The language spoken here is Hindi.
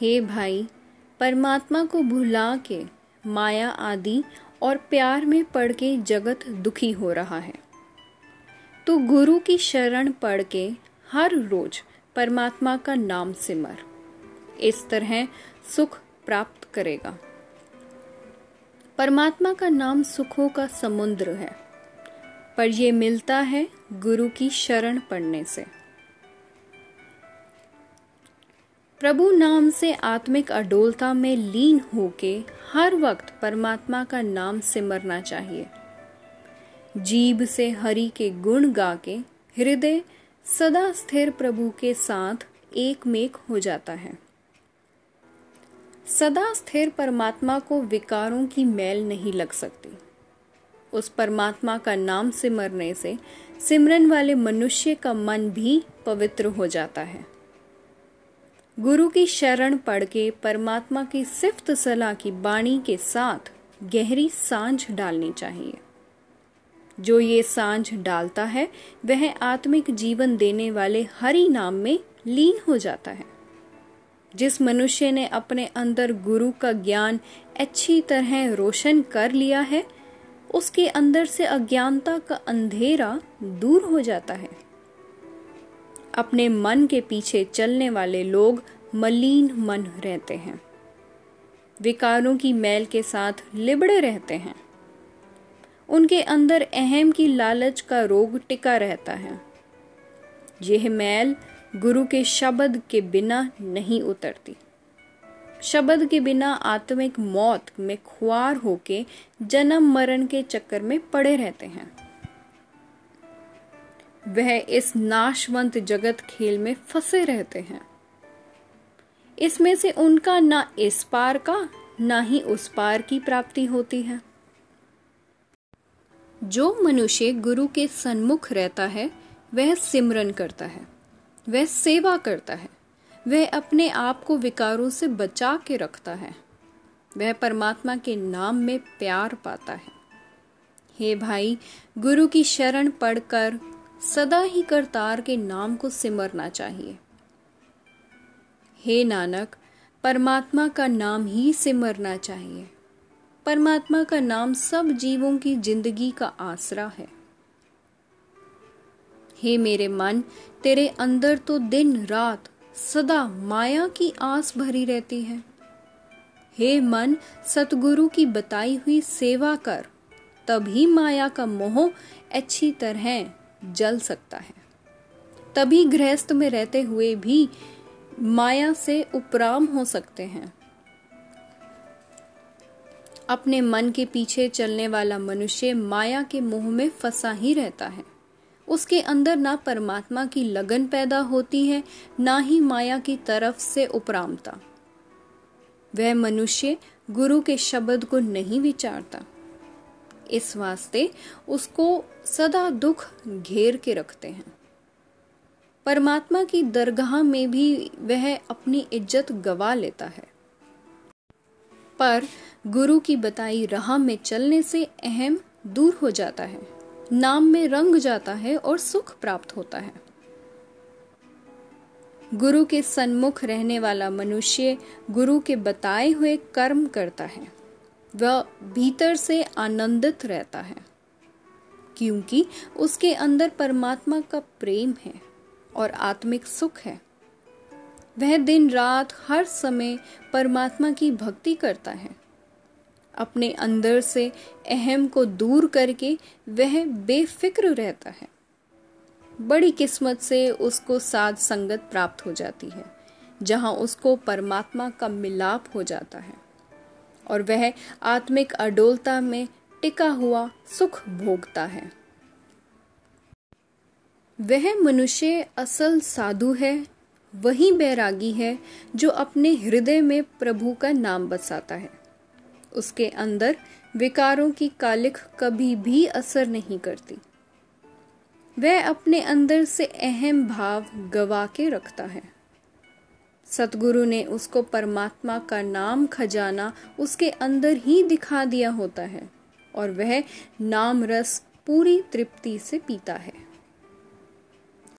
हे भाई, परमात्मा को भुला के, माया आदि और प्यार में पड़ के जगत दुखी हो रहा है। तो गुरु की शरण पढ़ के हर रोज परमात्मा का नाम सिमर। इस तरह सुख प्राप्त करेगा। परमात्मा का नाम सुखों का समुद्र है, पर यह मिलता है गुरु की शरण पढ़ने से। प्रभु नाम से आत्मिक अडोलता में लीन होके हर वक्त परमात्मा का नाम सिमरना चाहिए। जीव से हरि के गुण गा के हृदय सदा स्थिर प्रभु के साथ एक मेक हो जाता है। सदा स्थिर परमात्मा को विकारों की मैल नहीं लग सकती। उस परमात्मा का नाम सिमरने से सिमरन वाले मनुष्य का मन भी पवित्र हो जाता है। गुरु की शरण पढ़ के परमात्मा की सिफ्त सलाह की बाणी के साथ गहरी साँझ डालनी चाहिए। जो ये साँझ डालता है, वह आत्मिक जीवन देने वाले हरि नाम में लीन हो जाता है। जिस मनुष्य ने अपने अंदर गुरु का ज्ञान अच्छी तरह रोशन कर लिया है, उसके अंदर से अज्ञानता का अंधेरा दूर हो जाता है। अपने मन के पीछे चलने वाले लोग मलिन मन रहते हैं। विकारों की मैल के साथ लिबड़े रहते हैं। उनके अंदर अहम की लालच का रोग टिका रहता है। यह मैल गुरु के शब्द के बिना नहीं उतरती। शब्द के बिना आत्मिक मौत में खुआर होके जन्म मरण के चक्कर में पड़े रहते हैं। वह इस नाशवंत जगत खेल में फंसे रहते हैं। इसमें से उनका ना इस पार का, ना ही उस पार की प्राप्ति होती है। जो मनुष्य गुरु के सन्मुख रहता है, वह सिमरन करता है, वह सेवा करता है, वह अपने आप को विकारों से बचा के रखता है, वह परमात्मा के नाम में प्यार पाता है। हे भाई, गुरु की शरण पढ़कर सदा ही करतार के नाम को सिमरना चाहिए। हे नानक, परमात्मा का नाम ही सिमरना चाहिए। परमात्मा का नाम सब जीवों की ज़िंदगी का आसरा है। हे मेरे मन, तेरे अंदर तो दिन रात सदा माया की आस भरी रहती है। हे मन, सतगुरु की बताई हुई सेवा कर, तभी माया का मोह अच्छी तरह जल सकता है। तभी गृहस्थ में रहते हुए भी माया से उपराम हो सकते हैं। अपने मन के पीछे चलने वाला मनुष्य माया के मुँह में फंसा ही रहता है। उसके अंदर ना परमात्मा की लगन पैदा होती है, ना ही माया की तरफ़ से उपरामता। वह मनुष्य गुरु के शब्द को नहीं विचारता। इस वास्ते उसको सदा दुख घेर के रखते हैं। परमात्मा की दरगाह में भी वह अपनी इज़्ज़त गवा लेता है। पर गुरु की बताई राह में चलने से अहम दूर हो जाता है, नाम में रंग जाता है और सुख प्राप्त होता है। गुरु के सन्मुख रहने वाला मनुष्य गुरु के बताए हुए कर्म करता है। वह भीतर से आनंदित रहता है, क्योंकि उसके अंदर परमात्मा का प्रेम है और आत्मिक सुख है। वह दिन रात हर समय परमात्मा की भक्ति करता है। अपने अंदर से अहम को दूर करके वह बेफिक्र रहता है। बड़ी किस्मत से उसको साध संगत प्राप्त हो जाती है, जहाँ उसको परमात्मा का मिलाप हो जाता है। और वह आत्मिक अडोलता में टिका हुआ सुख भोगता है। वह मनुष्य असल साधु है, वही बैरागी है, जो अपने हृदय में प्रभु का नाम बसाता है। उसके अंदर विकारों की कालिख कभी भी असर नहीं करती। वह अपने अंदर से अहम भाव गवा के रखता है। सतगुरु ने उसको परमात्मा का नाम खजाना उसके अंदर ही दिखा दिया होता है और वह नाम रस पूरी तृप्ति से पीता है।